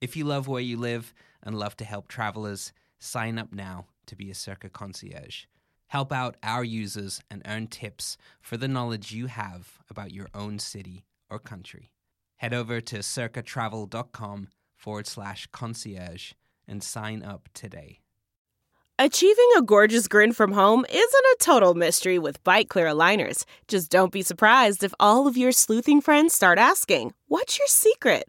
If you love where you live and love to help travelers, sign up now to be a Circa concierge. Help out our users and earn tips for the knowledge you have about your own city or country. Head over to circatravel.com forward slash concierge and sign up today. Achieving a gorgeous grin from home isn't a total mystery with Byte Clear aligners. Just don't be surprised if all of your sleuthing friends start asking, What's your secret?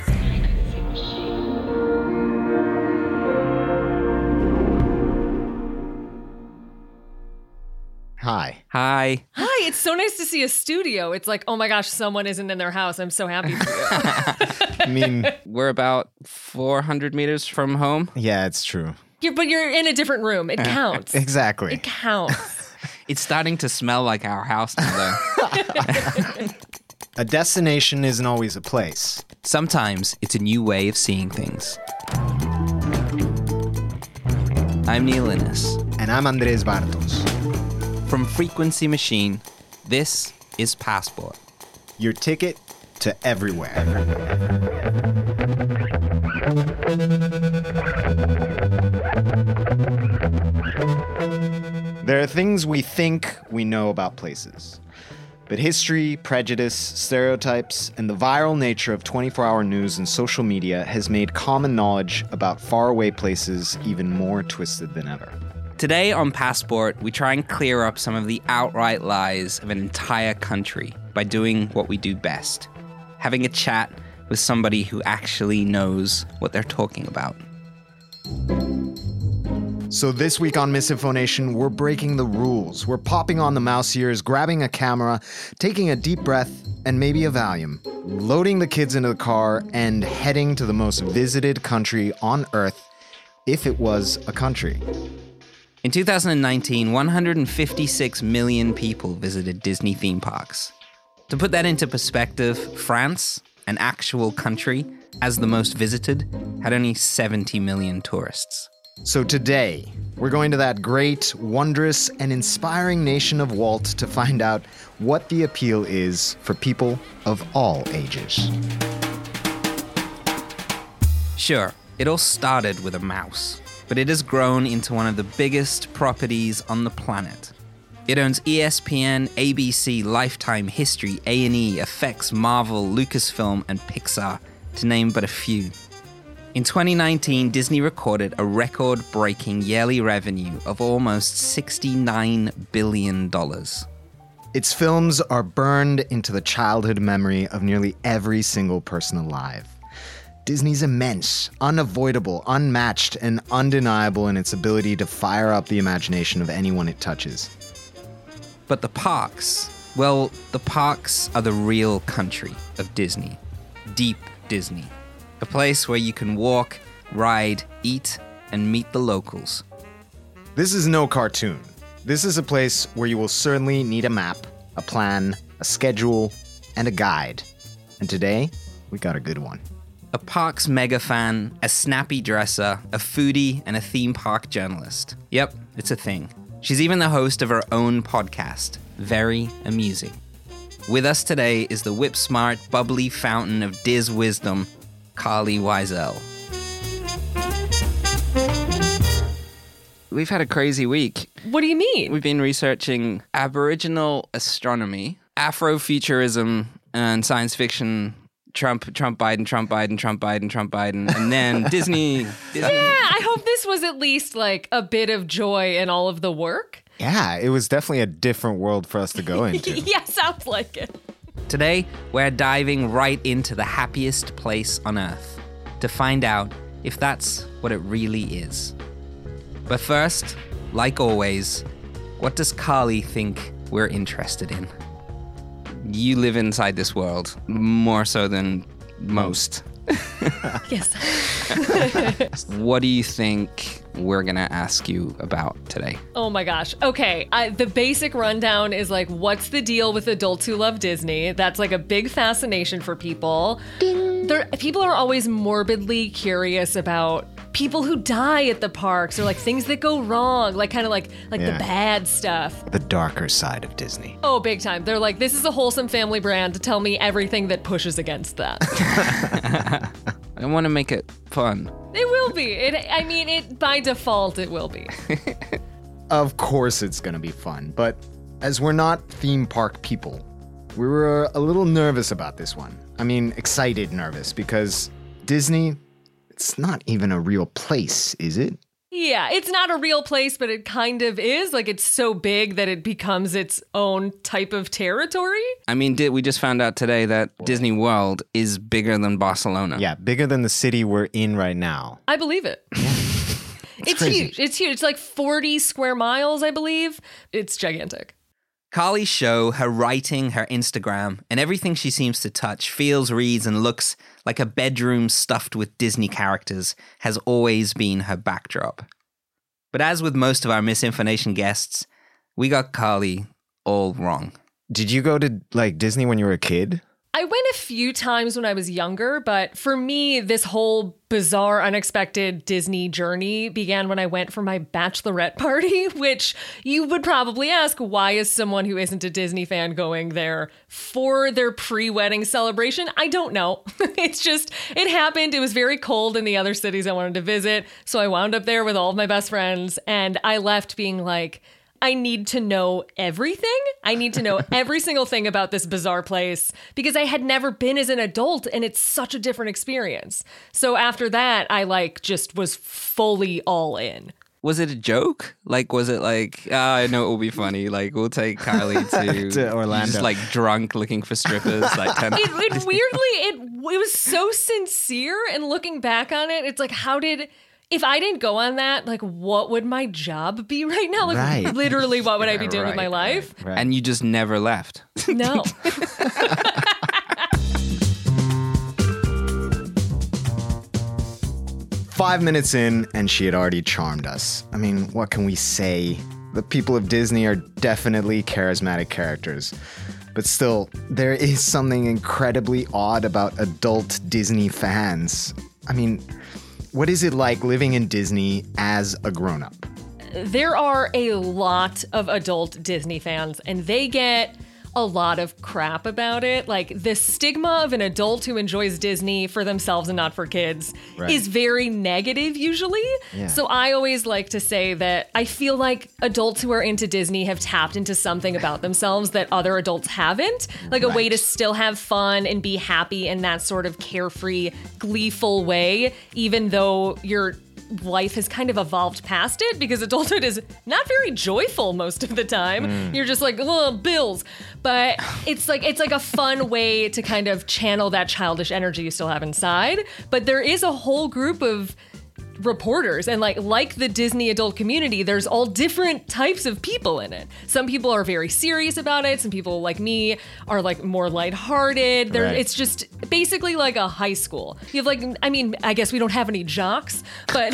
Hi. Hi. Hi, it's so nice to see a studio. It's like, oh my gosh, someone isn't in their house. I'm so happy for you. I mean, We're about 400 meters from home. yeah, it's true. You're, but you're in a different room. It counts. Exactly. It counts. It's starting to smell like our house now, though. A destination isn't always a place. Sometimes it's a new way of seeing things. I'm Neil Innes. And I'm Andres Bartos, From Frequency Machine, this is Passport. your ticket to everywhere. There are things we think we know about places. But history, prejudice, stereotypes, and the viral nature of 24 hour news and social media has made common knowledge about faraway places even more twisted than ever. Today on Passport, we try and clear up some of the outright lies of an entire country by doing what we do best having a chat with somebody who actually knows what they're talking about. So this week on MisInfoNation, we're breaking the rules. We're popping on the mouse ears, grabbing a camera, taking a deep breath, and maybe a Valium, loading the kids into the car, and heading to the most visited country on Earth, if it was a country. In 2019, 156 million people visited Disney theme parks. To put that into perspective, France, an actual country, as the most visited, had only 70 million tourists. So today, we're going to that great, wondrous, and inspiring nation of Walt to find out what the appeal is for people of all ages. Sure, it all started with a mouse, but it has grown into one of the biggest properties on the planet. It owns ESPN, ABC, Lifetime, History, A&E, FX, Marvel, Lucasfilm, and Pixar, to name but a few. In 2019, Disney recorded a record-breaking yearly revenue of almost $69 billion. Its films are burned into the childhood memory of nearly every single person alive. Disney's immense, unavoidable, unmatched, and undeniable in its ability to fire up the imagination of anyone it touches. But the parks, well, the parks are the real country of Disney. Deep Disney. A place where you can walk, ride, eat, and meet the locals. This is no cartoon. This is a place where you will certainly need a map, a plan, a schedule, and a guide. And today, we got a good one. A parks mega fan, a snappy dresser, a foodie, and a theme park journalist. Yep, It's a thing. She's even the host of her own podcast, Very Amusing. With us today is the whip smart, bubbly fountain of Diz wisdom, Carlye Wisel. We've had a crazy week. What do you mean? We've been researching Aboriginal astronomy, Afrofuturism, and science fiction. Trump, Trump, Biden, Trump, Biden, Trump, Biden, Trump, Biden, and then Disney. Disney. yeah, I hope this was at least like a bit of joy in all of the work. Yeah, it was definitely a different world for us to go into. yeah, sounds like it. Today, we're diving right into the happiest place on earth to find out if that's what it really is. But first, like always, what does Carlye think we're interested in? You live inside this world more so than most. Yes. What do you think we're gonna ask you about today? Oh my gosh. Okay. I, the basic rundown is like, what's the deal with adults who love Disney? That's like a big fascination for people. Ding. There, people are always morbidly curious about people who die at the parks or like things that go wrong, like kind of like like Yeah. the bad stuff. the darker side of Disney. Oh, big time. They're like, this is a wholesome family brand to tell me everything that pushes against that. I want to make it fun. it will be. It. I mean, it by default, it will be. Of course, it's going to be fun, but as we're not theme park people, we were a little nervous about this one. I mean, excited nervous because Disney, it's not even a real place, is it? Yeah, it's not a real place, but it kind of is. Like it's so big that it becomes its own type of territory. I mean, did we just found out today that Disney World is bigger than Barcelona? Yeah, bigger than the city we're in right now. I believe it. it's crazy. huge. It's huge. It's like 40 square miles, I believe. It's gigantic. Carlye's show, her writing, her Instagram, and everything she seems to touch, feels, reads, and looks like a bedroom stuffed with Disney characters has always been her backdrop. But as with most of our MisInfoNation guests, we got Carlye all wrong. Did you go to like Disney when you were a kid? I went a few times when I was younger, but for me, this whole bizarre, unexpected Disney journey began when I went for my bachelorette party, which you would probably ask why is someone who isn't a Disney fan going there for their pre wedding celebration? I don't know. it's just, it happened. It was very cold in the other cities I wanted to visit. So I wound up there with all of my best friends, and I left being like, I need to know everything. I need to know every single thing about this bizarre place because I had never been as an adult and it's such a different experience. So after that, I like just was fully all in. Was it a joke? Like, was it like, ah, I know it will be funny. Like, we'll take Carlye to, To Orlando. Just like drunk looking for strippers. Like, 10 It, it weirdly it it was so sincere and looking back on it, it's like how did if I didn't go on that, like what would my job be right now? Like Right. literally what would I be Yeah, doing with my right, life? Right. and you just never left. No. Five minutes in, and she had already charmed us. I mean, what can we say? The people of Disney are definitely charismatic characters. But still, there is something incredibly odd about adult Disney fans. I mean, what is it like living in Disney as a grown up? there are a lot of adult Disney fans, and they get a lot of crap about it. Like the stigma of an adult who enjoys Disney for themselves and not for kids Right. is very negative usually. Yeah. So I always like to say that I feel like adults who are into Disney have tapped into something about themselves that other adults haven't. Like a way to still have fun and be happy in that sort of carefree, gleeful way, even though you're life has kind of evolved past it because adulthood is not very joyful most of the time. Hmm. You're just like, oh, bills. But it's like it's like a fun way to kind of channel that childish energy you still have inside. But there is a whole group of reporters and like like the Disney adult community there's all different types of people in it. Some people are very serious about it, some people like me are like more lighthearted. There Right. it's just basically like a high school. You have like I mean, I guess we don't have any jocks, but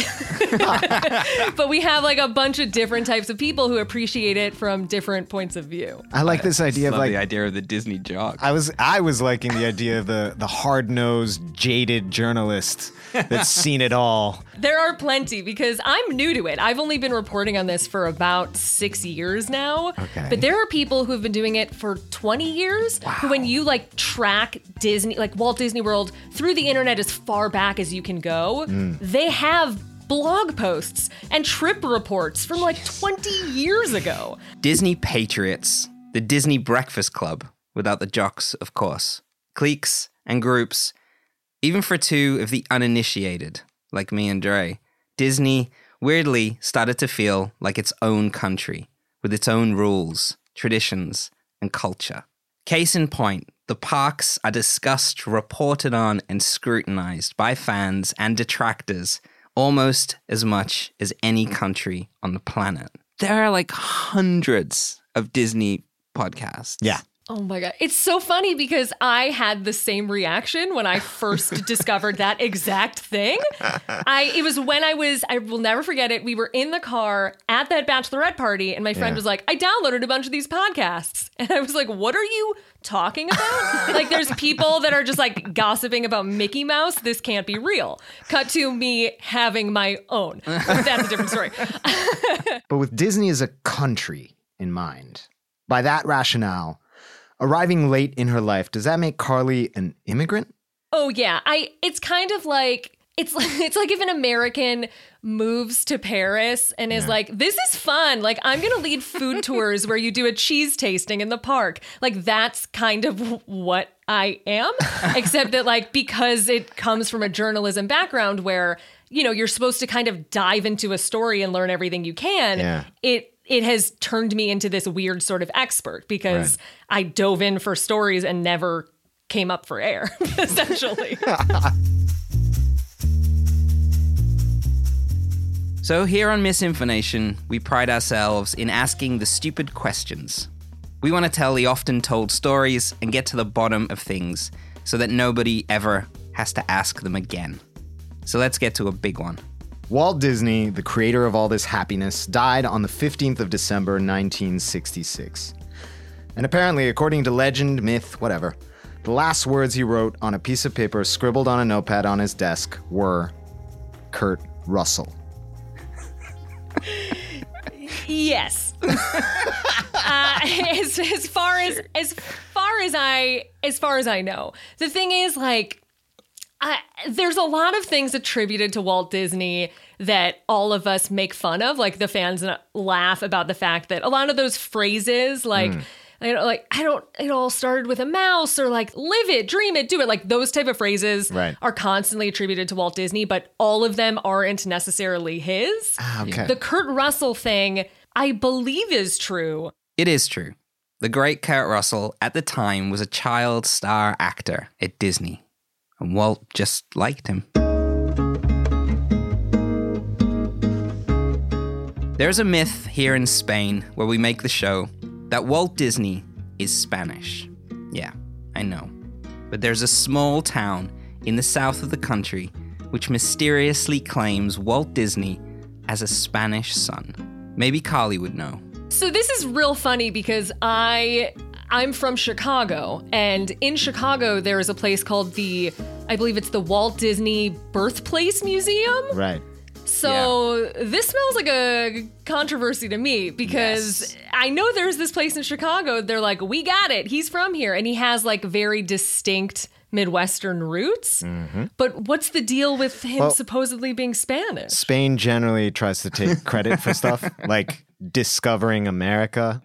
but we have like a bunch of different types of people who appreciate it from different points of view. I like this idea of Love like the idea of the Disney jock. I was I was liking the idea of the the hard nosed, jaded journalist that's seen it all, There are plenty because I'm new to it. I've only been reporting on this for about six years now. Okay. But there are people who have been doing it for 20 years. Who, when you like track Disney, like Walt Disney World, through the internet as far back as you can go, mm. they have blog posts and trip reports from like 20 years ago. Disney Patriots, the Disney Breakfast Club, without the jocks, of course, cliques and groups, even for two of the uninitiated, like me and Dre. Disney weirdly started to feel like its own country, with its own rules, traditions, and culture. Case in point, the parks are discussed, reported on, and scrutinized by fans and detractors almost as much as any country on the planet. There are like hundreds of Disney podcasts. Yeah. Oh my god. It's so funny because I had the same reaction when I first discovered that exact thing. I it was when I was I will never forget it. We were in the car at that bachelorette party and my friend Yeah. was like, "I downloaded a bunch of these podcasts." And I was like, "What are you talking about?" like there's people that are just like gossiping about Mickey Mouse. This can't be real. Cut to me having my own. That's a different story. But with Disney as a country in mind, by that rationale, arriving late in her life, does that make Carlye an immigrant? Oh yeah, I it's kind of like it's like it's like if an American moves to Paris and is like, "This is fun. Like I'm going to lead food tours where you do a cheese tasting in the park." Like that's kind of what I am, except that like because it comes from a journalism background where, you know, you're supposed to kind of dive into a story and learn everything you can. Yeah. It it has turned me into this weird sort of expert because I dove in for stories and never came up for air, essentially. So, here on MisInfoNation, we pride ourselves in asking the stupid questions. We want to tell the often told stories and get to the bottom of things so that nobody ever has to ask them again. So, let's get to a big one. Walt Disney, the creator of all this happiness, died on the 15th of December 1966. And apparently, according to legend, myth, whatever, the last words he wrote on a piece of paper scribbled on a notepad on his desk were Kurt Russell. yes. uh, as, as far as as far as I as far as I know, the thing is like. I, there's a lot of things attributed to Walt Disney that all of us make fun of. Like the fans laugh about the fact that a lot of those phrases, like, you know, like I don't, it all started with a mouse, or like live it, dream it, do it. Like those type of phrases Right. are constantly attributed to Walt Disney, but all of them aren't necessarily his. Ah, okay. The Kurt Russell thing, I believe, is true. It is true. The great Kurt Russell at the time was a child star actor at Disney, and Walt just liked him. There's a myth here in Spain where we make the show that Walt Disney is Spanish. Yeah, I know. But there's a small town in the south of the country which mysteriously claims Walt Disney as a Spanish son. Maybe Carlye would know. So this is real funny because I I'm from Chicago and in Chicago there is a place called the I believe it's the Walt Disney Birthplace Museum. Right. So this smells like a controversy to me because I know there's this place in Chicago. They're like, we got it. He's from here. And he has like very distinct Midwestern roots. Mm-hmm. But what's the deal with him Well- supposedly being Spanish? Spain generally tries to take credit for stuff like discovering America.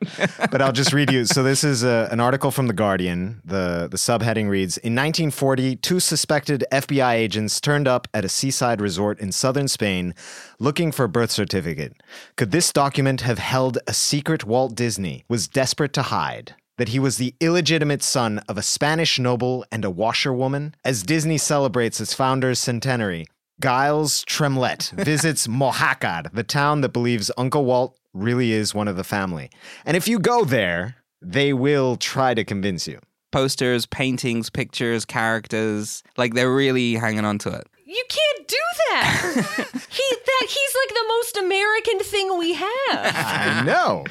But I'll just read you. So this is a, an article from The Guardian. The, the subheading reads In 1940, two suspected FBI agents turned up at a seaside resort in southern Spain looking for a birth certificate. Could this document have held a secret Walt Disney was desperate to hide? That he was the illegitimate son of a Spanish noble and a washerwoman? As Disney celebrates its founder's centenary, Giles Tremlett visits Mojácar, the town that believes Uncle Walt really is one of the family. And if you go there, they will try to convince you. posters, paintings, pictures, characters. Like they're really hanging on to it. You can't do that. he that he's like the most American thing we have. I know.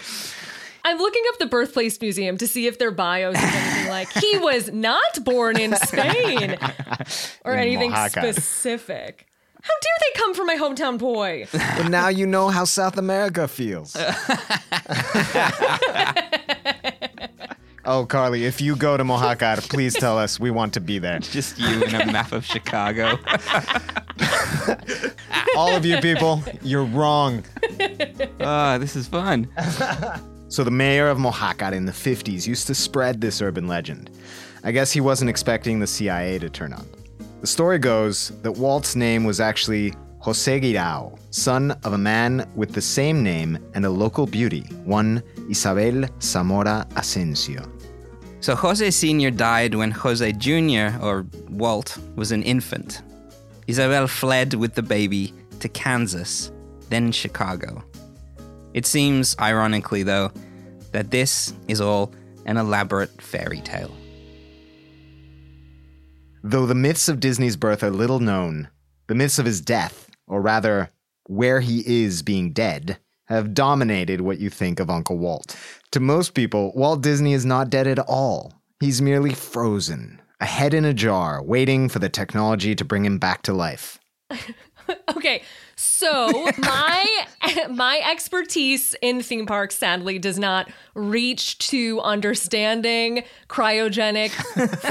I'm looking up the birthplace museum to see if their bios is anything like he was not born in Spain or In anything Mojácar. specific. How dare they come for my hometown boy? But now you know how South America feels. oh, Carlye, if you go to Mojacar, please tell us. We want to be there. Just you and a map of Chicago. All of you people, you're wrong. Oh, this is fun. So the mayor of Mojacar in the 50s used to spread this urban legend. I guess he wasn't expecting the CIA to turn up. The story goes that Walt's name was actually Jose Guirao, son of a man with the same name and a local beauty, one Isabel Zamora Asensio. So Jose Sr. died when Jose Jr., or Walt, was an infant. Isabel fled with the baby to Kansas, then Chicago. It seems, ironically though, that this is all an elaborate fairy tale. Though the myths of Disney's birth are little known, the myths of his death, or rather, where he is being dead, have dominated what you think of Uncle Walt. To most people, Walt Disney is not dead at all. He's merely frozen, a head in a jar, waiting for the technology to bring him back to life. Okay, so my my expertise in theme parks sadly does not reach to understanding cryogenic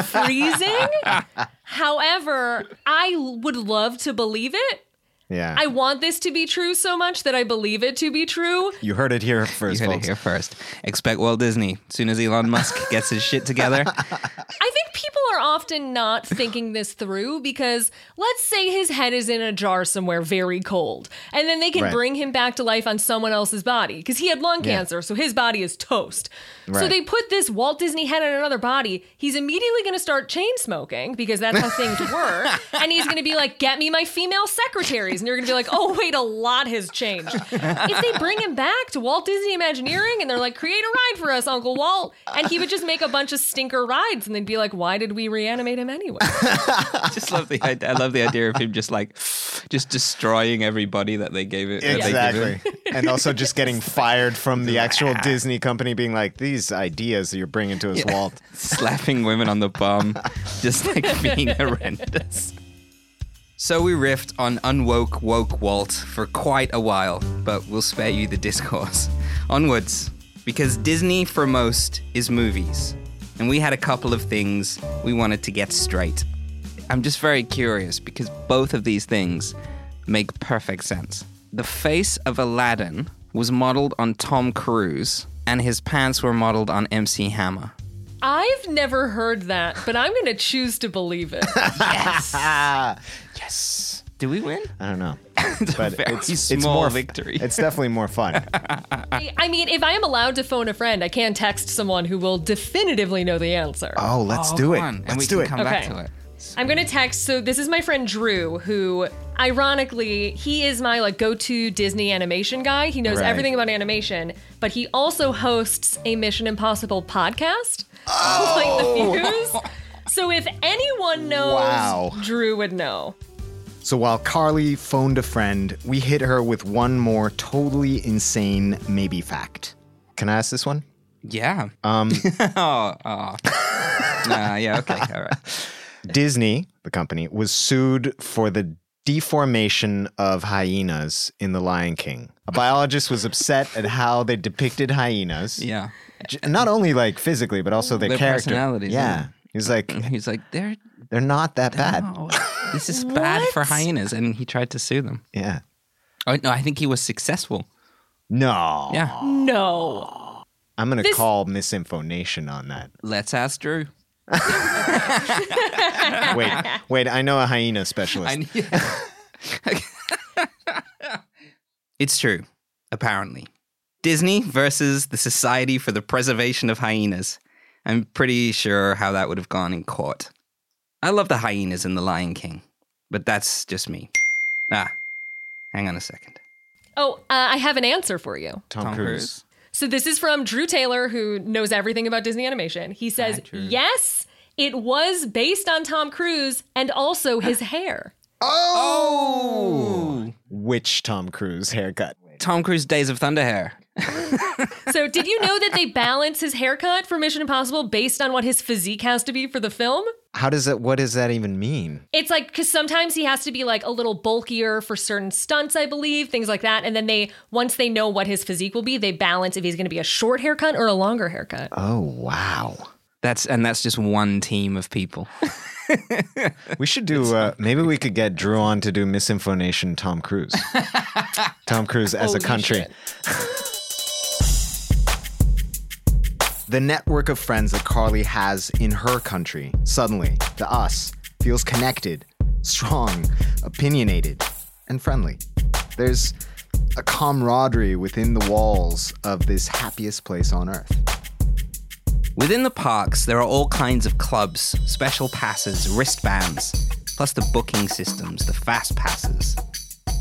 freezing. However, I would love to believe it. Yeah. I want this to be true so much that I believe it to be true. you heard it here first. You first, heard it here first. Expect Walt Disney. As soon as Elon Musk gets his shit together, I think people are often not thinking this through because let's say his head is in a jar somewhere very cold, and then they can Right. bring him back to life on someone else's body because he had lung Yeah. cancer, so his body is toast. So they put this Walt Disney head in another body. He's immediately going to start chain smoking because that's how things work, and he's going to be like, "Get me my female secretaries," and you're going to be like, "Oh wait, a lot has changed." if they bring him back to Walt Disney Imagineering and they're like, "Create a ride for us, Uncle Walt," and he would just make a bunch of stinker rides, and they'd be like, "Why did we reanimate him anyway?" I just love the idea. I love the idea of him just like just destroying everybody that they gave it. that they give him. Exactly. and also just getting fired from the actual Disney company being like, these ideas that you're bringing to us, Walt. slapping women on the bum, just like being horrendous. So we riffed on unwoke woke Walt for quite a while, but we'll spare you the discourse. Onwards, because Disney for most is movies, and we had a couple of things we wanted to get straight. I'm just very curious because both of these things make perfect sense. The face of Aladdin was modeled on Tom Cruise, and his pants were modeled on MC Hammer. I've never heard that, but I'm going to choose to believe it. Ah, yes. Do we win? I don't know. It's a But very it's, it's more victory. It's definitely more fun. I mean, if I am allowed to phone a friend, I can text someone who will definitively know the answer. Oh, let's Oh, do it. on, Let's and we do can it. come back Okay. to it. I'm gonna text. So this is my friend Drew, who, ironically, he is my like go-to Disney animation guy. He knows Right. everything about animation, but he also hosts a Mission Impossible podcast, Light the Fuse. So if anyone knows, Wow. Drew would know. So while Carlye phoned a friend, we hit her with one more totally insane maybe fact. Can I ask this one? Yeah. Um. oh. oh. Nah. Yeah. Okay. All right. Disney, the company, was sued for the defamation of hyenas in The Lion King. A biologist was upset at how they depicted hyenas. Yeah. J- Not only like physically, but also their, Their character. personalities, Yeah. yeah. He's like, mm, He's like, they're they're not that bad. this is bad for hyenas, and he tried to sue them. Yeah. Oh no, I think he was successful. No. Yeah. No. I'm going to This- call misinformation on that. Let's ask Drew. Wait, wait, I know a hyena specialist. I it's true, apparently. Disney versus the Society for the Preservation of Hyenas. I'm pretty sure how that would have gone in court. I love the hyenas in The Lion King, but that's just me. Ah, hang on a second. Oh, uh, I have an answer for you. Tom, Tom Cruise. Cruise. So this is from Drew Taylor, who knows everything about Disney animation. He says, Hi, yes, it was based on Tom Cruise and also his hair. Oh! oh! Which Tom Cruise haircut? Tom Cruise Days of Thunder hair. So did you know that they balance his haircut for Mission Impossible based on what his physique has to be for the film? How does that? What does that even mean? It's like because sometimes he has to be like a little bulkier for certain stunts, I believe, things like that. And then they once they know what his physique will be, they balance if he's going to be a short haircut or a longer haircut. Oh wow. That's and that's just one team of people. We should do. Uh, maybe we could get Drew on to do MisInfoNation. Tom Cruise. Tom Cruise as a country. The network of friends that Carlye has in her country suddenly, to us, feels connected, strong, opinionated, and friendly. There's a camaraderie within the walls of this happiest place on earth. Within the parks, there are all kinds of clubs, special passes, wristbands, plus the booking systems, the fast passes.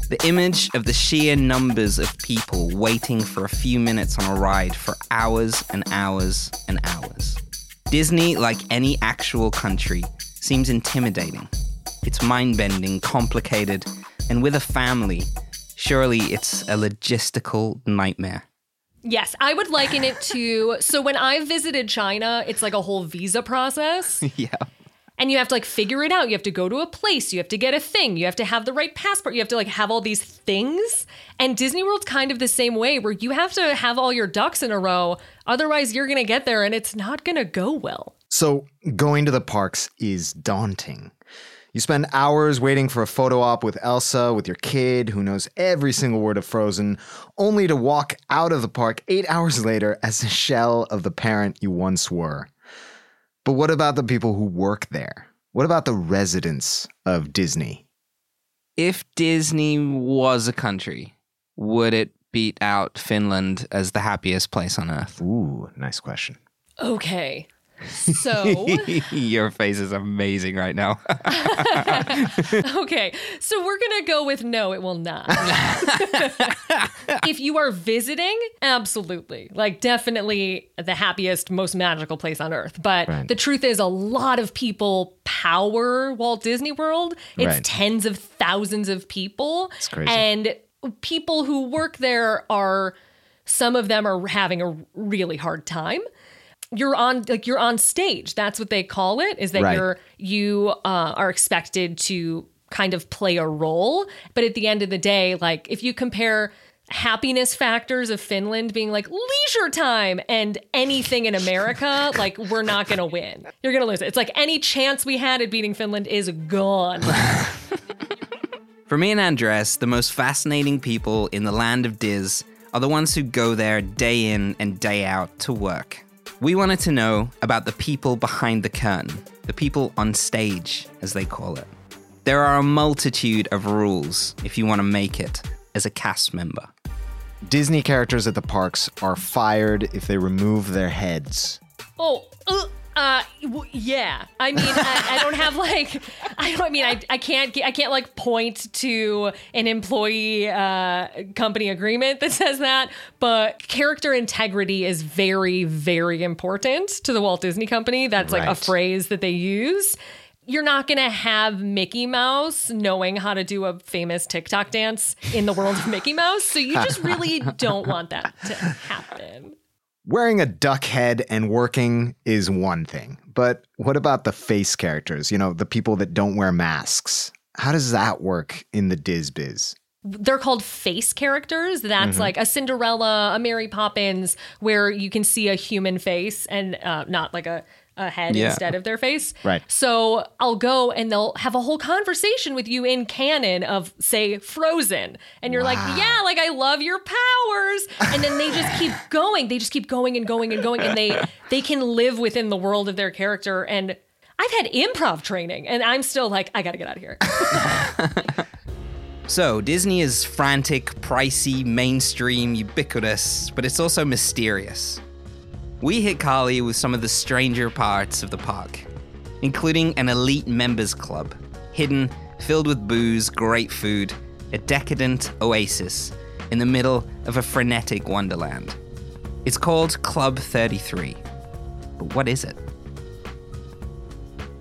The image of the sheer numbers of people waiting for a few minutes on a ride for hours and hours and hours. Disney, like any actual country, seems intimidating. It's mind bending, complicated, and with a family, surely it's a logistical nightmare. Yes, I would liken it to so when I visited China, it's like a whole visa process. yeah. and you have to like figure it out. You have to go to a place, you have to get a thing, you have to have the right passport, you have to like have all these things. And Disney World's kind of the same way where you have to have all your ducks in a row, otherwise you're going to get there and it's not going to go well. So, going to the parks is daunting. You spend hours waiting for a photo op with Elsa, with your kid who knows every single word of Frozen, only to walk out of the park eight hours later as a shell of the parent you once were. But what about the people who work there? What about the residents of Disney? If Disney was a country, would it beat out Finland as the happiest place on earth? Ooh, nice question. Okay. So, Your face is amazing right now. okay. So we're going to go with no, it will not. if you are visiting, absolutely. Like, definitely the happiest, most magical place on earth. But Right. the truth is, a lot of people power Walt Disney World. It's Right. tens of thousands of people. And people who work there are, some of them are having a really hard time you're on like you're on stage. That's what they call it is that Right. you're you uh, are expected to kind of play a role. But at the end of the day like if you compare happiness factors of finland being like leisure time and anything in america like we're not gonna win. You're gonna lose it. It's like any chance we had at beating finland is gone. For me and Andres, the most fascinating people in the land of Diz are the ones who go there day in and day out to work. We wanted to know about the people behind the curtain, the people on stage, as they call it. There are a multitude of rules if you want to make it as a cast member. Disney characters at the parks are fired if they remove their heads. Oh, uh, uh, w- yeah. I mean, I, I don't have like, I don't. I mean, I, I can't, I can't like point to an employee uh, company agreement that says that. But character integrity is very, very important to the Walt Disney Company. That's like a phrase that they use. You're not gonna have Mickey Mouse knowing how to do a famous TikTok dance in the world of Mickey Mouse. So you just really don't want that to happen. Wearing a duck head and working is one thing, but what about the face characters? You know, the people that don't wear masks. How does that work in the Diz Biz? they're called face characters. That's Mm-hmm. like a Cinderella, a Mary Poppins, where you can see a human face and uh, not like a, a head Yeah. instead of their face. Right. So I'll go and they'll have a whole conversation with you in canon of, say, Frozen. And you're like, yeah, like I love your powers. And then they just keep going. They just keep going and going and going. And they they can live within the world of their character. And I've had improv training and I'm still like, I gotta get out of here. So, Disney is frantic, pricey, mainstream, ubiquitous, but it's also mysterious. We hit Carlye with some of the stranger parts of the park, including an elite members club, hidden, filled with booze, great food, a decadent oasis in the middle of a frenetic wonderland. It's called Club 33. But what is it?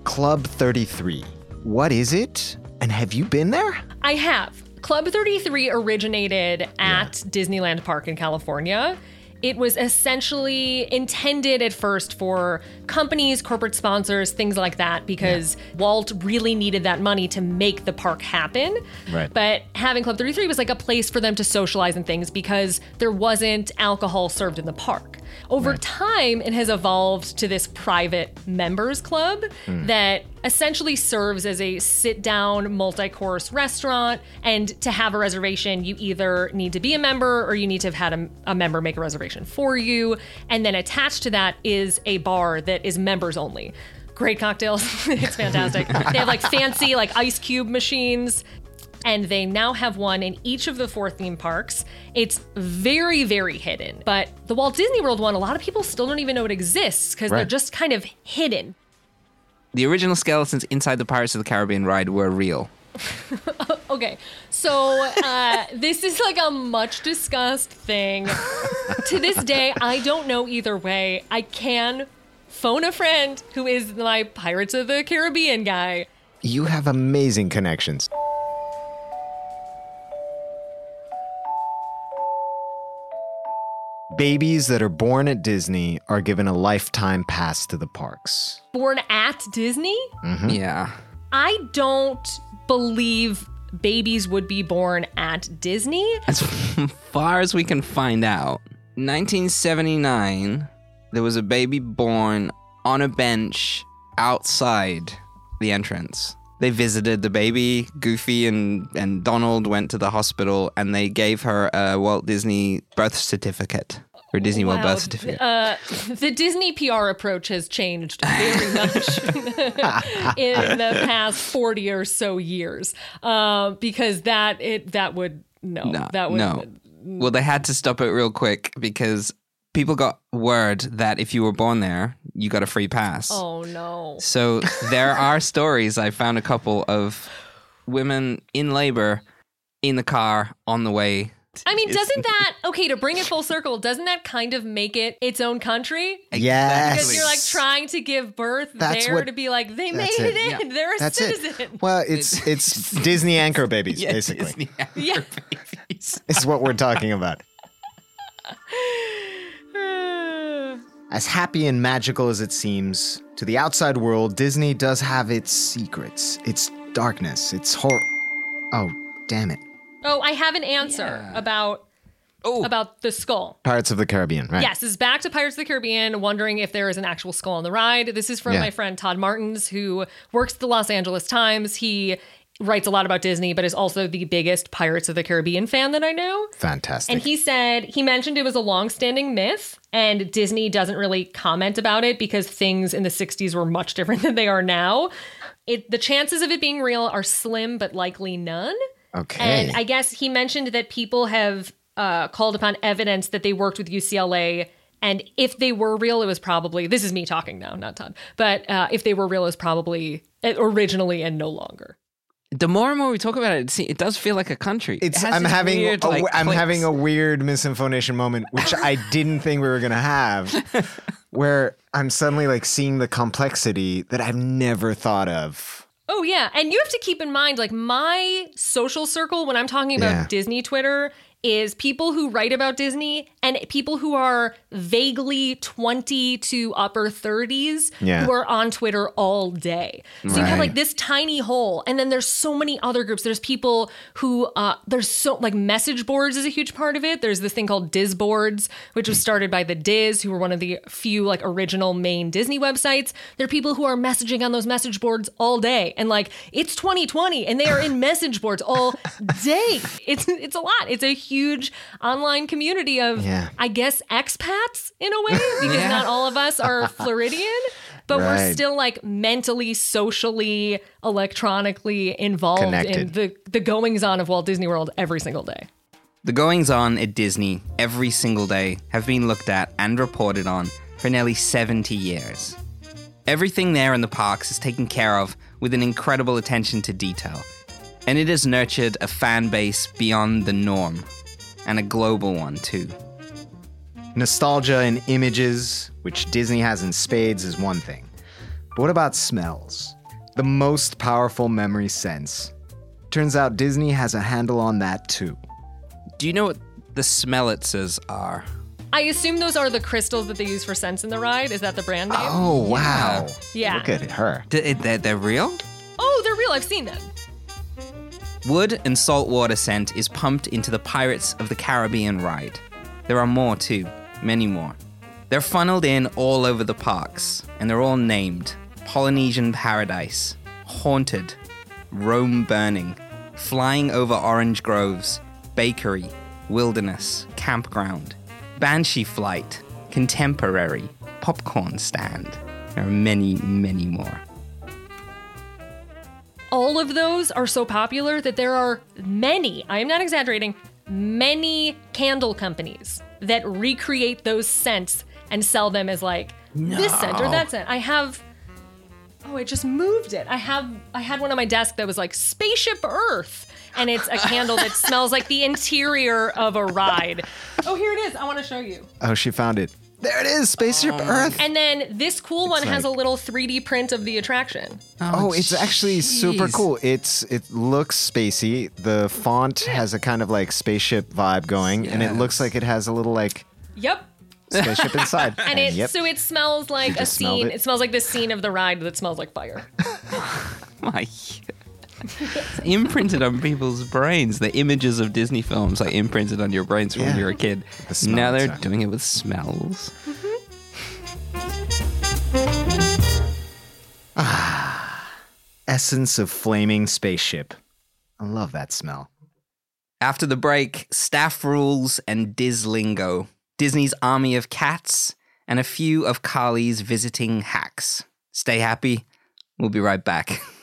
Club 33. What is it? And have you been there? I have. Club 33 originated at Disneyland Park in California. It was essentially intended at first for companies, corporate sponsors, things like that, because Walt really needed that money to make the park happen. Right. But having Club 33 was like a place for them to socialize and things because there wasn't alcohol served in the park. Over time, it has evolved to this private members club hmm. that essentially serves as a sit down, multi course restaurant. And to have a reservation, you either need to be a member or you need to have had a, a member make a reservation for you. And then attached to that is a bar that is members only. Great cocktails. it's fantastic. they have like fancy, like ice cube machines and they now have one in each of the four theme parks. It's very, very hidden. But the Walt Disney World one, a lot of people still don't even know it exists because they're just kind of hidden. The original skeletons inside the Pirates of the Caribbean ride were real. Okay, so uh, this is like a much discussed thing. to this day, I don't know either way. I can phone a friend who is my Pirates of the Caribbean guy. You have amazing connections. Babies that are born at Disney are given a lifetime pass to the parks. Born at Disney? Mm-hmm. Yeah. I don't believe babies would be born at Disney. As far as we can find out, 1979, there was a baby born on a bench outside the entrance. They visited the baby. Goofy and, and Donald went to the hospital and they gave her a Walt Disney birth certificate or Disney World Wow, birth certificate. Uh, the Disney PR approach has changed very much in the past forty or so years, uh, because that it that would no, no, that would no. Well, they had to stop it real quick because people got word that if you were born there, you got a free pass. oh no. So there are stories. I found a couple of women in labor in the car on the way. I mean, doesn't that okay to bring it full circle? Doesn't that kind of make it its own country? Yes. Because you're like trying to give birth That's there what- to be like they made it, it. in. They're a That's citizen. it. Well, it's it's Disney anchor babies, Yeah, basically. Disney anchor Yeah. babies. It's what we're talking about. As happy and magical as it seems, to the outside world, Disney does have its secrets, its darkness, its horror. Oh, damn it. Oh, I have an answer Yeah. about Oh, about the skull. Pirates of the Caribbean, right? Yes, this is back to Pirates of the Caribbean, wondering if there is an actual skull on the ride. This is from Yeah. my friend Todd Martens, who works at the Los Angeles Times. He writes a lot about Disney, but is also the biggest Pirates of the Caribbean fan that I know. Fantastic. And he said, he mentioned it was a long-standing myth, and Disney doesn't really comment about it because things in the 60s were much different than they are now. It, the chances of it being real are slim, but likely none. Okay. And I guess he mentioned that people have uh, called upon evidence that they worked with UCLA. And if they were real, it was probably, this is me talking now, not Todd, but uh, if they were real, it was probably uh, originally and no longer. the more and more we talk about it, it, it does feel like a country. It's has I'm having weird, a, like, I'm clicks. having a weird misinformation moment, which I didn't think we were gonna have, where I'm suddenly like seeing the complexity that I've never thought of. Oh yeah, and you have to keep in mind like my social circle when I'm talking about Yeah. Disney Twitter is people who write about Disney and people who are vaguely 20 to upper 30s Yeah. who are on Twitter all day. So you have like this tiny hole and then there's so many other groups. There's people who uh there's so like message boards is a huge part of it. There's this thing called DISboards which was started by the DIS who were one of the few like original main Disney websites. There are people who are messaging on those message boards all day and like it's 2020 and they are in message boards all day. It's it's a lot. It's a huge online community of Yeah. I guess expats in a way because Yeah. not all of us are Floridian, but we're still like mentally, socially, electronically involved in the the goings on of Walt Disney World every single day. The goings on at Disney every single day have been looked at and reported on for nearly 70 years. Everything there in the parks is taken care of with an incredible attention to detail, and it has nurtured a fan base beyond the norm, and a global one too. Nostalgia and images, which Disney has in spades, is one thing. But what about smells? The most powerful memory sense. Turns out Disney has a handle on that too. Do you know what the Smellitzers are? I assume those are the crystals that they use for scents in the ride. Is that the brand name? Oh, wow. Yeah. Look at her. D- they're, they're real? Oh, they're real. I've seen them. Wood and saltwater scent is pumped into the Pirates of the Caribbean ride. There are more too, many more. They're funneled in all over the parks, and they're all named Polynesian Paradise, Haunted, Rome Burning, Flying Over Orange Groves, Bakery, Wilderness, Campground, Banshee Flight, Contemporary, Popcorn Stand. There are many, many more. All of those are so popular that there are many, I am not exaggerating, many candle companies that recreate those scents and sell them as like this scent or that scent. I have Oh, I just moved it. I have I had one on my desk that was like Spaceship Earth and it's a candle that smells like the interior of a ride. Oh, here it is. I want to show you. Oh, she found it. There it is, Spaceship Earth. And then this cool one has a little 3D print of the attraction. Oh, it's actually super cool. It's it looks spacey. The font has a kind of like spaceship vibe going, and it looks like it has a little like Yep. spaceship inside. And it yep. so it smells like a scene. it. It. smells like the scene of the ride that smells like fire. My. It's imprinted on people's brains. The images of Disney films are imprinted on your brains from when you were a kid. The now they're exactly. doing it with smells. Ah, essence of flaming spaceship. I love that smell. After the break, staff rules and Dislingo, Disney's army of cats, and a few of Carlye's visiting hacks. Stay happy. We'll be right back.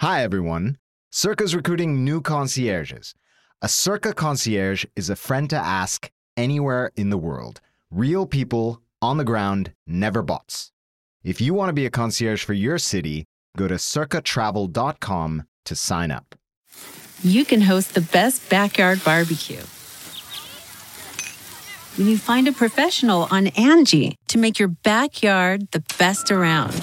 Hi everyone. Circa's recruiting new concierges. A Circa concierge is a friend to ask anywhere in the world. Real people on the ground, never bots. If you want to be a concierge for your city, go to circatravel.com to sign up. you can host the best backyard barbecue. When you find a professional on Angie to make your backyard the best around.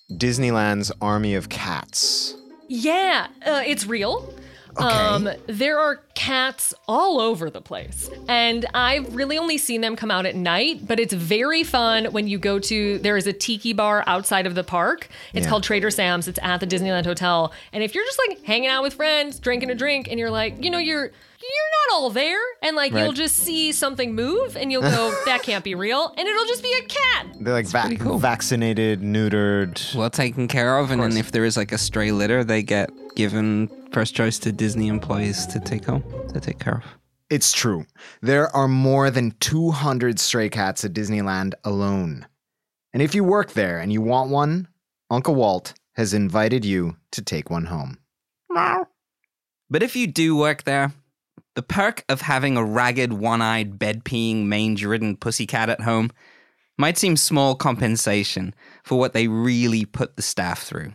Disneyland's Army of Cats? Yeah, uh, it's real. Um, there are cats all over the place. And I've really only seen them come out at night, but it's very fun when you go to there is a tiki bar outside of the park. It's Yeah. called Trader Sam's. It's at the Disneyland Hotel. And if you're just like hanging out with friends, drinking a drink, and you're like, you know, you're you're not all there, and like Right. you'll just see something move, and you'll go, that can't be real, and it'll just be a cat. They're like vac- pretty cool. vaccinated, neutered. well taken care of, and then if there is like a stray litter, they get given first choice to Disney employees to take home, to take care of. It's true. There are more than 200 stray cats at Disneyland alone. And if you work there and you want one, Uncle Walt has invited you to take one home. But if you do work there, the perk of having a ragged, one eyed, bed peeing, mange ridden pussycat at home might seem small compensation for what they really put the staff through.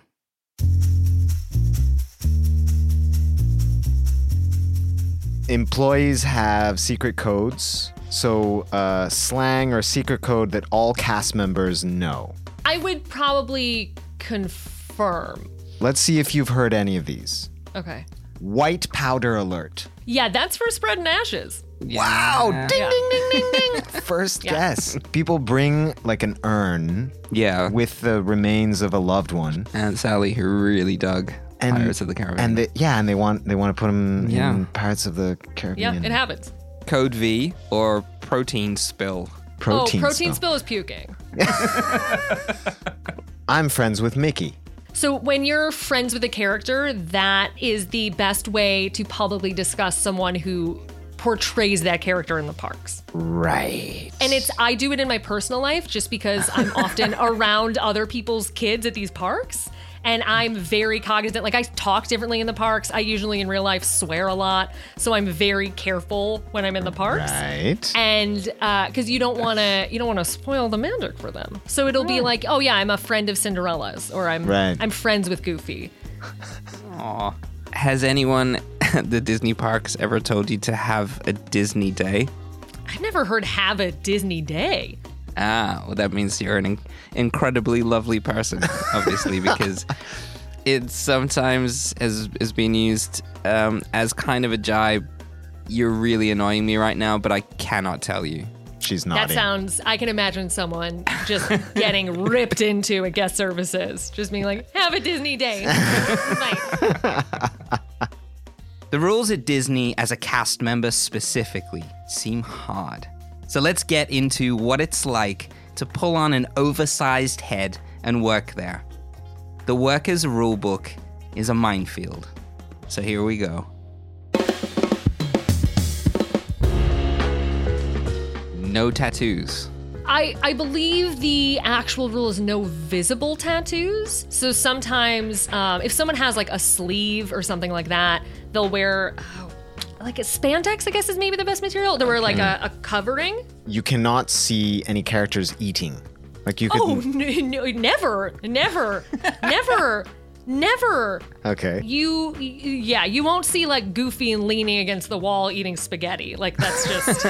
Employees have secret codes, so uh, slang or secret code that all cast members know. I would probably confirm. Let's see if you've heard any of these. Okay. White powder alert. Yeah, that's for spreading ashes. Wow! Ding, Yeah. ding, ding, ding, ding. First guess. People bring like an urn Yeah. with the remains of a loved one. Aunt Sally, who really dug And- Pirates of the Caribbean. And they, yeah, and they want they want to put them Yeah. in Pirates of the Caribbean. Yeah, it happens. Code V or protein spill. Protein, oh, protein spill. spill is puking. I'm friends with Mickey. So when you're friends with a character, that is the best way to publicly discuss someone who portrays that character in the parks. Right. And it's I do it in my personal life just because I'm often around other people's kids at these parks. And I'm very cognizant. Like I talk differently in the parks. I usually in real life swear a lot, so I'm very careful when I'm in the parks. Right. And uh, because you don't want to, you don't want to spoil the magic for them. So it'll be like, oh yeah, I'm a friend of Cinderella's, or I'm Right. I'm friends with Goofy. Aw. Has anyone at the Disney parks ever told you to have a Disney day? I've never heard have a Disney day. Ah, well, that means you're an in- incredibly lovely person, obviously, because it sometimes has is being used um, as kind of a jibe. You're really annoying me right now, but I cannot tell you. She's not. That sounds. I can imagine someone just getting ripped into at guest services, just being like, "Have a Disney day." The rules at Disney, as a cast member specifically, seem hard. So let's get into what it's like to pull on an oversized head and work there. The workers' rulebook is a minefield. So here we go. No tattoos. I, I believe the actual rule is no visible tattoos. So sometimes, um, if someone has like a sleeve or something like that, they'll wear like a spandex. I guess is maybe the best material. There were wear like a, mm. a covering. You cannot see any characters eating. Like you could. Oh n- n- never, never, never, never. Okay. You, y- yeah, you won't see like Goofy and leaning against the wall eating spaghetti. Like that's just.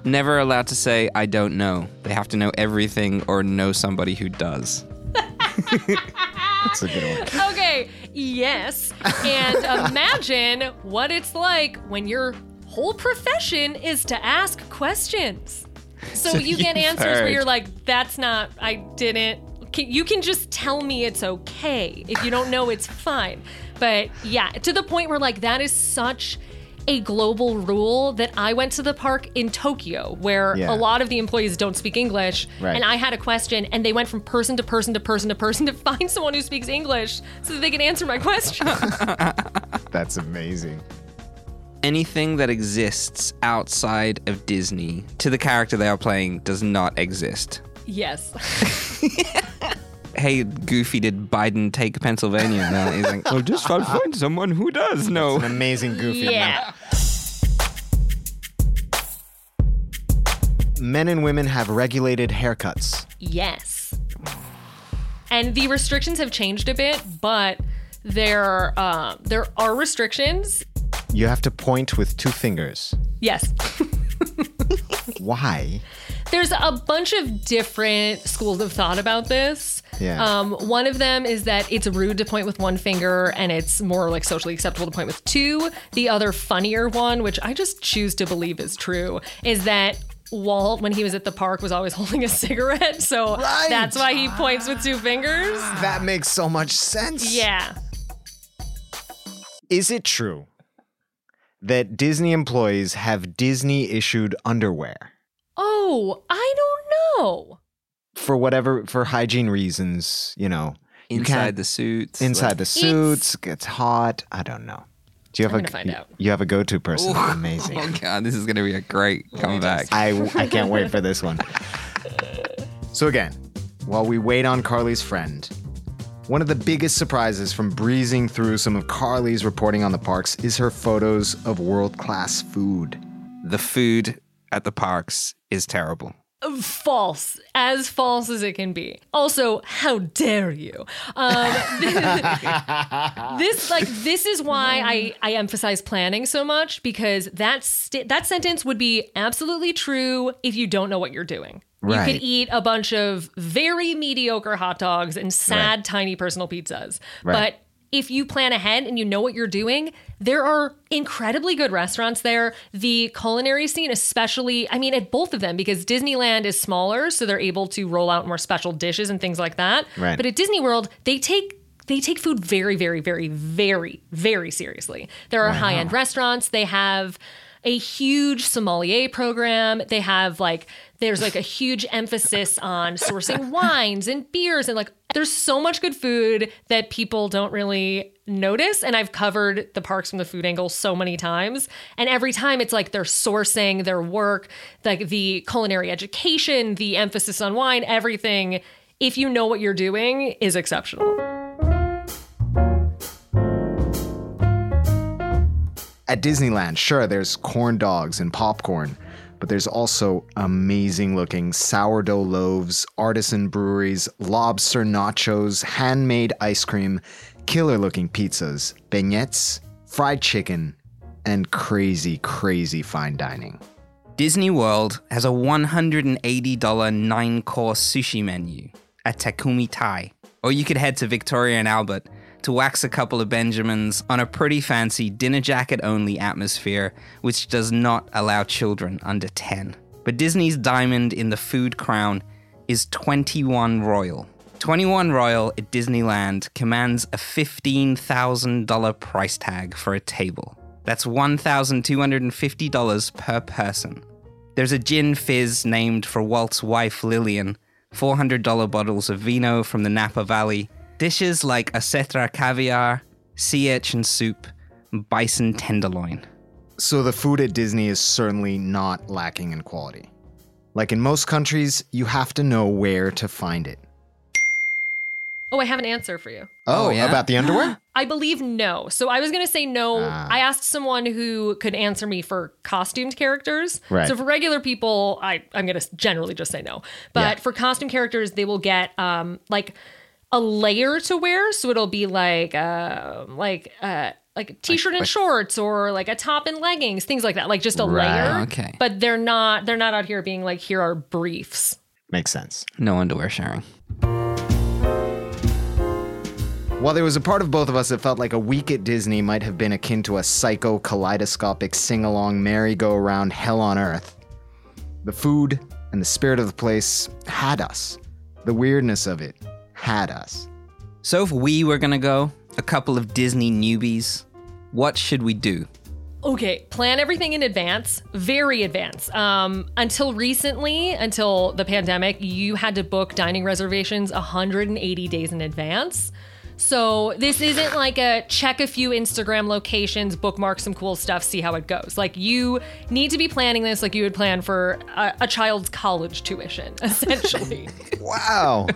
Never allowed to say, I don't know. They have to know everything or know somebody who does. That's a good one. Okay, yes. And imagine what it's like when your whole profession is to ask questions. So, So you get answers where you're like, that's not, I didn't. Can- You can just tell me it's okay. If you don't know, it's fine. But yeah, to the point where like that is such a global rule that I went to the park in Tokyo where Yeah. a lot of the employees don't speak English. Right. And I had a question and they went from person to person to person to person to find someone who speaks English so that they can answer my question. That's amazing. Anything that exists outside of Disney to the character they are playing does not exist. yes. Hey, Goofy, did Biden take Pennsylvania? No, he's like, well, just I'll find someone who does know. An amazing goofy. yeah. Men and women have regulated haircuts. Yes. And the restrictions have changed a bit, but there uh, there are restrictions. You have to point with two fingers. Yes. Why? There's a bunch of different schools of thought about this. Yeah. Um, one of them is that it's rude to point with one finger and it's more like socially acceptable to point with two. The other funnier one, which I just choose to believe is true, is that Walt, when he was at the park, was always holding a cigarette. So Right. that's why he points with two fingers. That makes so much sense. Yeah. Is it true that Disney employees have Disney issued underwear Oh, I don't know. for whatever for hygiene reasons, you know? Inside can't- the suits. inside like- the suits, gets hot. I don't know. Do you have I'm a find you- out. You have a go-to person. Amazing. Oh, God, this is going to be a great comeback. I, I can't wait for this one. So, again, while we wait on Carlye's friend, one of the biggest surprises from breezing through some of Carlye's reporting on the parks is her photos of world class food. The food at the parks is terrible. False, as false as it can be. Also, how dare you? Um, this, like, this is why I I emphasize planning so much because that st- that sentence would be absolutely true if you don't know what you're doing. You could eat a bunch of very mediocre hot dogs and sad, Right. tiny personal pizzas, Right. but if you plan ahead and you know what you're doing, there are incredibly good restaurants there. The culinary scene, especially, I mean, at both of them, because Disneyland is smaller, so they're able to roll out more special dishes and things like that. Right. But at Disney World, they take they take food very, very, very, very, very seriously. There are high end restaurants. They have a huge sommelier program. They have like there's like a huge emphasis on sourcing wines and beers and like there's so much good food that people don't really notice and I've covered the parks from the food angle so many times and every time it's like their sourcing, their work, like the culinary education, the emphasis on wine, everything if you know what you're doing is exceptional. At Disneyland, sure, there's corn dogs and popcorn, but there's also amazing looking sourdough loaves, artisan breweries, lobster nachos, handmade ice cream, killer looking pizzas, beignets, fried chicken, and crazy, crazy fine dining. Disney World has a $180 nine course sushi menu at Takumi-Tei. Or you could head to Victoria and Albert to wax a couple of Benjamins on a pretty fancy dinner jacket only atmosphere, which does not allow children under 10. But Disney's diamond in the food crown is 21 Royal. 21 Royal at Disneyland commands a $15,000 price tag for a table. That's $1,250 per person. There's a gin fizz named for Walt's wife Lillian, $400 bottles of vino from the Napa Valley, dishes like osetra caviar, sea urchin soup, and bison tenderloin. So the food at Disney is certainly not lacking in quality. Like in most countries, you have to know where to find it. Oh, I have an answer for you. Oh, Oh, yeah? about the underwear? I believe no. So I was going to say no. Ah. I asked someone who could answer me for costumed characters. Right. So for regular people, I, I'm going to generally just say no. But Yeah. for costume characters, they will get um, like a layer to wear. So it'll be like uh, like uh, like a t-shirt and shorts or like a top and leggings, things like that. Like just a Right. layer. Okay. But they're not they're not out here being like here are briefs. Makes sense. No underwear sharing. While there was a part of both of us that felt like a week at Disney might have been akin to a psycho kaleidoscopic sing along merry-go-round hell on earth, the food and the spirit of the place had us. The weirdness of it had us. So if we were gonna go, a couple of Disney newbies, what should we do? Okay, plan everything in advance, very advance. Um, until recently, until the pandemic, you had to book dining reservations 180 days in advance. So this isn't like a check a few Instagram locations, bookmark some cool stuff, see how it goes. Like you need to be planning this like you would plan for a, a child's college tuition, essentially. Wow.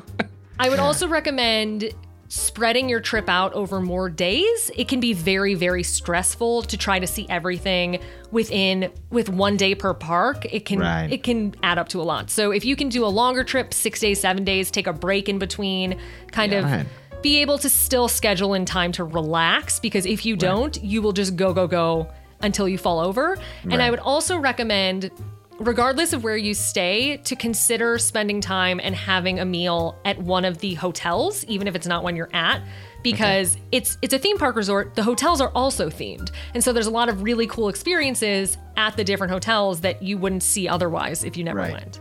I would also recommend spreading your trip out over more days. It can be very very stressful to try to see everything within with one day per park. It can Right. it can add up to a lot. So if you can do a longer trip, 6 days, 7 days, take a break in between, kind of Right. be able to still schedule in time to relax because if you don't, you will just go go go until you fall over. And I would also recommend regardless of where you stay to consider spending time and having a meal at one of the hotels even if it's not one you're at because it's it's a theme park resort the hotels are also themed and so there's a lot of really cool experiences at the different hotels that you wouldn't see otherwise if you never Right. went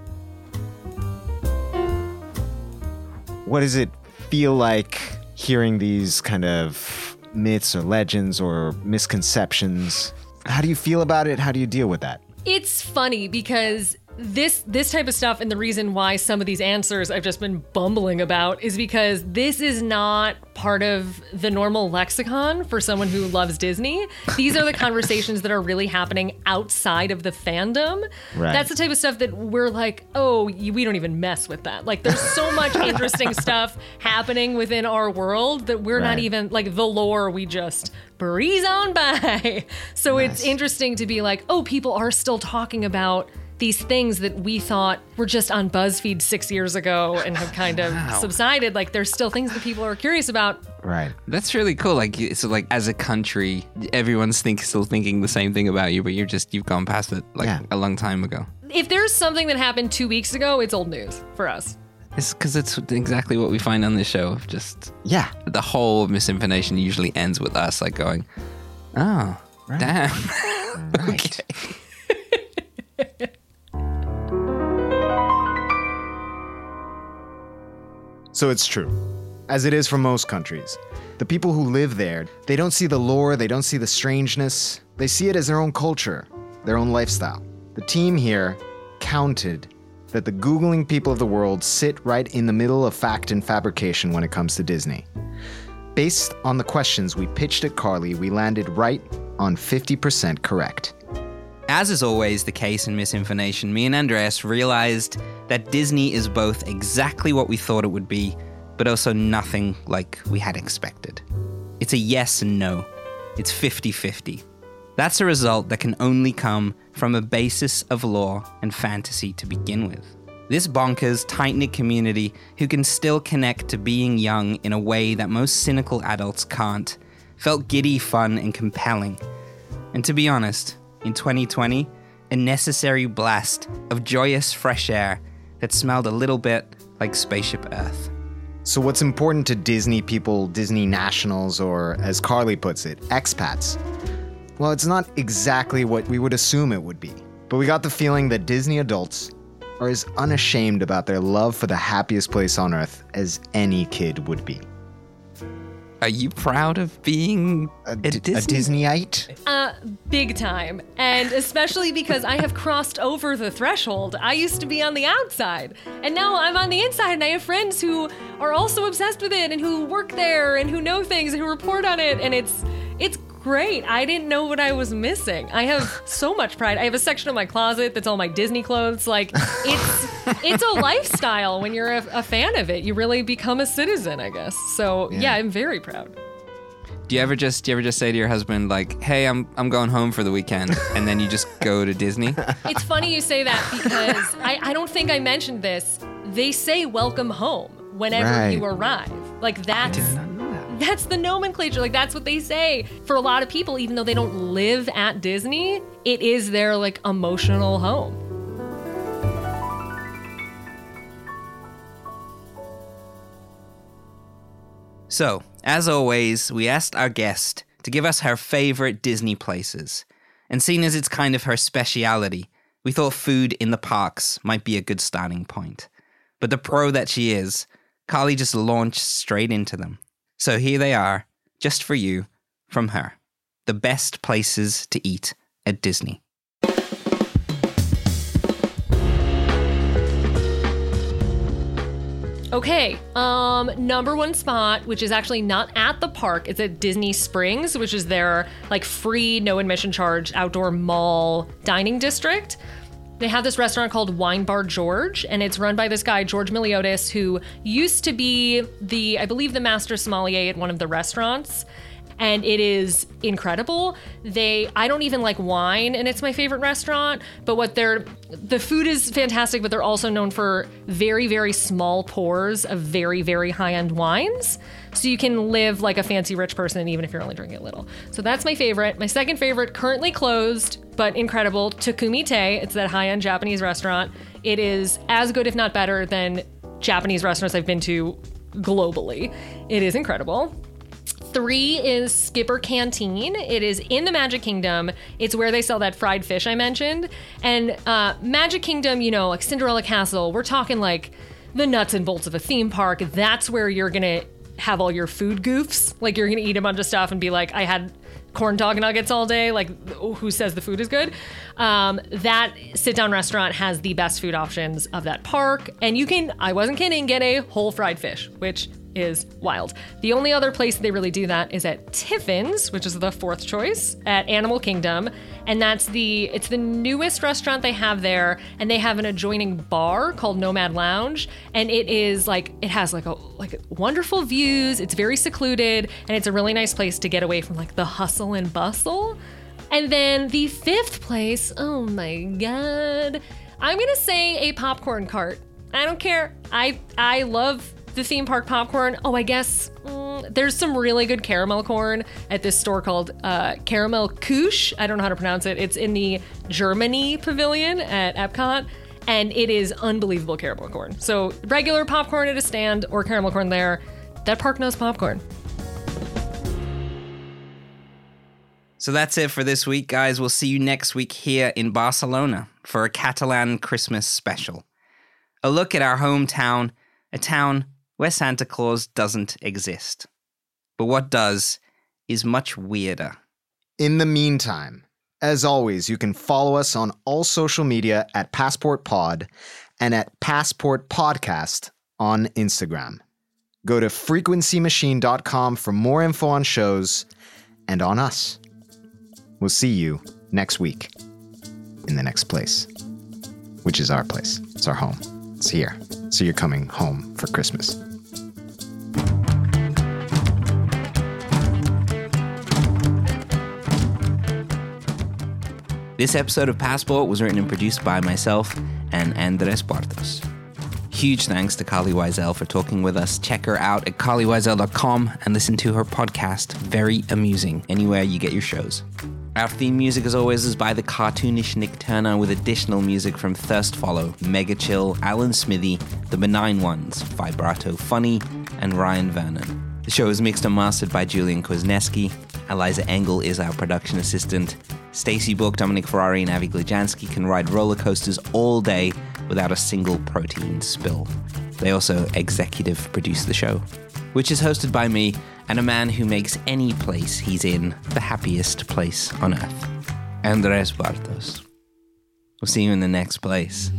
what does it feel like hearing these kind of myths or legends or misconceptions? How do you feel about it? How do you deal with that? It's funny because this this type of stuff and the reason why some of these answers I've just been bumbling about is because this is not part of the normal lexicon for someone who loves Disney. These are the conversations that are really happening outside of the fandom. Right. That's the type of stuff that we're like, "Oh, we don't even mess with that." Like there's so much interesting stuff happening within our world that we're not even like the lore we just breeze on by. So it's interesting to be like, oh, people are still talking about these things that we thought were just on BuzzFeed six years ago and have kind of subsided. Like there's still things that people are curious about. Right. That's really cool. Like, it's like as a country, everyone's think still thinking the same thing about you, but you're just you've gone past it like Yeah. a long time ago. If there's something that happened two weeks ago, it's old news for us. It's because it's exactly what we find on this show. Just Yeah. the whole MisInfoNation usually ends with us like going, "Oh, damn." Right. So it's true, as it is for most countries. The people who live there, they don't see the lore, they don't see the strangeness. They see it as their own culture, their own lifestyle. The team here counted that the Googling people of the world sit right in the middle of fact and fabrication when it comes to Disney. Based on the questions we pitched at Carlye, we landed right on 50% correct. As is always the case in MisInfoNation, me and Andreas realized that Disney is both exactly what we thought it would be, but also nothing like we had expected. It's a yes and no. It's 50 50. That's a result that can only come from a basis of law and fantasy to begin with. This bonkers, tight knit community who can still connect to being young in a way that most cynical adults can't felt giddy, fun, and compelling. And to be honest, in 2020, a necessary blast of joyous fresh air that smelled a little bit like Spaceship Earth. So, what's important to Disney people, Disney nationals, or as Carlye puts it, expats? Well, it's not exactly what we would assume it would be. But we got the feeling that Disney adults are as unashamed about their love for the happiest place on earth as any kid would be. Are you proud of being a, A, Disney? D- a Disneyite? Uh, big time. And especially because I have crossed over the threshold. I used to be on the outside, and now I'm on the inside, and I have friends who are also obsessed with it and who work there and who know things and who report on it, and it's it's great. I didn't know what I was missing. I have so much pride. I have a section of my closet that's all my Disney clothes. Like it's it's a lifestyle when you're a, a fan of it. You really become a citizen, I guess. So yeah, I'm very proud. Do you ever just do you ever just say to your husband like, "Hey, I'm I'm going home for the weekend," and then you just go to Disney? It's funny you say that because I, I don't think I mentioned this. They say welcome home whenever Right. you arrive. Like that's that's the nomenclature. Like that's what they say. For a lot of people, even though they don't live at Disney, it is their like emotional home. So, as always, we asked our guest to give us her favorite Disney places. And seeing as it's kind of her speciality, we thought food in the parks might be a good starting point. But the pro that she is, Carlye just launched straight into them. So here they are, just for you, from her. The best places to eat at Disney. Okay, um, number one spot, which is actually not at the park, it's at Disney Springs, which is their like free, no admission charge outdoor mall dining district. They have this restaurant called Wine Bar George, and it's run by this guy, George Miliotes, who used to be the, I believe, the master sommelier at one of the restaurants. And it is incredible. They, I don't even like wine, and it's my favorite restaurant. But what they're, the food is fantastic, but they're also known for very, very small pours of very, very high end wines. So you can live like a fancy rich person, even if you're only drinking a little. So that's my favorite. My second favorite, currently closed, but incredible, Takumi-Tei. It's that high end Japanese restaurant. It is as good, if not better, than Japanese restaurants I've been to globally. It is incredible. Three is Skipper Canteen. It is in the Magic Kingdom. It's where they sell that fried fish I mentioned. And uh, Magic Kingdom, you know, like Cinderella Castle, we're talking like the nuts and bolts of a theme park. That's where you're gonna have all your food goofs. Like you're gonna eat a bunch of stuff and be like, I had corn dog nuggets all day. Like, who says the food is good? Um, that sit down restaurant has the best food options of that park. And you can, I wasn't kidding, get a whole fried fish, which is wild. The only other place they really do that is at Tiffin's, which is the fourth choice at Animal Kingdom, and that's the it's the newest restaurant they have there, and they have an adjoining bar called Nomad Lounge, and it is like it has like a like wonderful views. It's very secluded, and it's a really nice place to get away from like the hustle and bustle. And then the fifth place, oh my god. I'm gonna say a popcorn cart. I don't care. I I love the theme park popcorn. Oh, I guess mm, there's some really good caramel corn at this store called uh, Caramel Couche. I don't know how to pronounce it. It's in the Germany pavilion at Epcot. And it is unbelievable caramel corn. So, regular popcorn at a stand or caramel corn there. That park knows popcorn. So that's it for this week, guys. We'll see you next week here in Barcelona for a Catalan Christmas special. A look at our hometown, a town where Santa Claus doesn't exist. But what does is much weirder. In the meantime, as always, you can follow us on all social media at Passport Pod and at Passport Podcast on Instagram. Go to frequencymachine.com for more info on shows and on us. We'll see you next week in the next place, which is our place. It's our home. It's here. So you're coming home for Christmas. This episode of Passport was written and produced by myself and Andres Bartos. Huge thanks to Carlye Wisel for talking with us. Check her out at carlyewisel.com and listen to her podcast, Very Amusing, anywhere you get your shows. Our theme music, as always, is by the cartoonish Nick Turner with additional music from Thirst Follow, Mega Chill, Alan Smithy, The Benign Ones, Vibrato Funny, and Ryan Vernon. The show is mixed and mastered by Julian Kozneski. Eliza Engel is our production assistant. Stacy Book, Dominic Ferrari, and Avi Glajansky can ride roller coasters all day without a single protein spill. They also executive produce the show, which is hosted by me and a man who makes any place he's in the happiest place on earth. Andres Bartos. We'll see you in the next place.